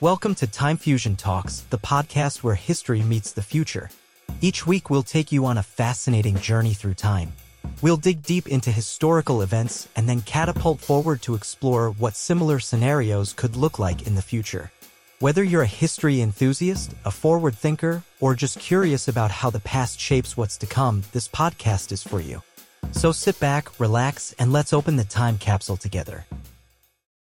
Welcome to Time Fusion Talks, the podcast where history meets the future. Each week we'll take you on a fascinating journey through time. We'll dig deep into historical events and then catapult forward to explore what similar scenarios could look like in the future. Whether you're a history enthusiast, a forward thinker, or just curious about how the past shapes what's to come, this podcast is for you. So sit back, relax, and let's open the time capsule together.